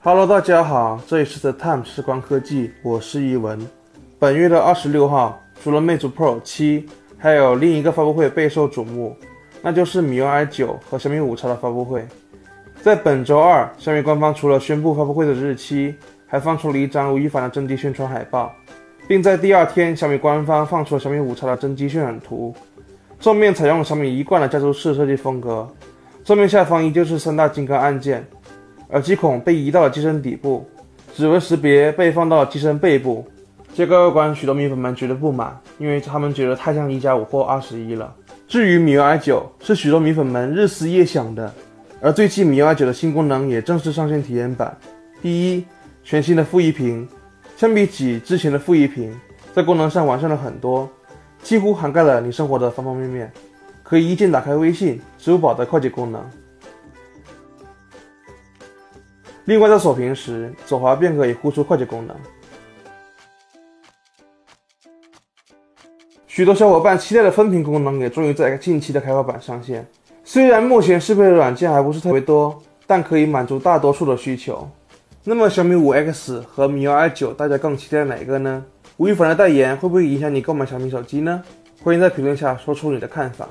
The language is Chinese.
Hello，大家好，这里是 The Time 时光科技，我是一文。本月的二十六号，除了魅族 Pro 七，还有另一个发布会备受瞩目，那就是米 UI 九和小米五超的发布会。在本周二，小米官方除了宣布发布会的日期，还放出了一张吴亦凡的真机宣传海报，并在第二天，小米官方放出了小米五超的真机渲染图。正面采用了小米一贯的家族式设计风格，正面下方依旧是三大金刚按键。耳机孔被移到了机身底部，指纹识别被放到了机身背部。这个外观，许多米粉们觉得不满，因为他们觉得太像一加五或二十一了。至于米 UI 九，是许多米粉们日思夜想的。而最近米 UI 九的新功能也正式上线体验版。第一，全新的负一屏，相比起之前的负一屏，在功能上完善了很多，几乎涵盖了你生活的方方面面，可以一键打开微信、支付宝的快捷功能。另外，在锁屏时，左滑便可以呼出快捷功能。许多小伙伴期待的分屏功能也终于在近期的开发版上线。虽然目前适配的软件还不是特别多，但可以满足大多数的需求。那么，小米五 X 和米 UI 九，大家更期待哪一个呢？吴亦凡的代言会不会影响你购买小米手机呢？欢迎在评论下说出你的看法。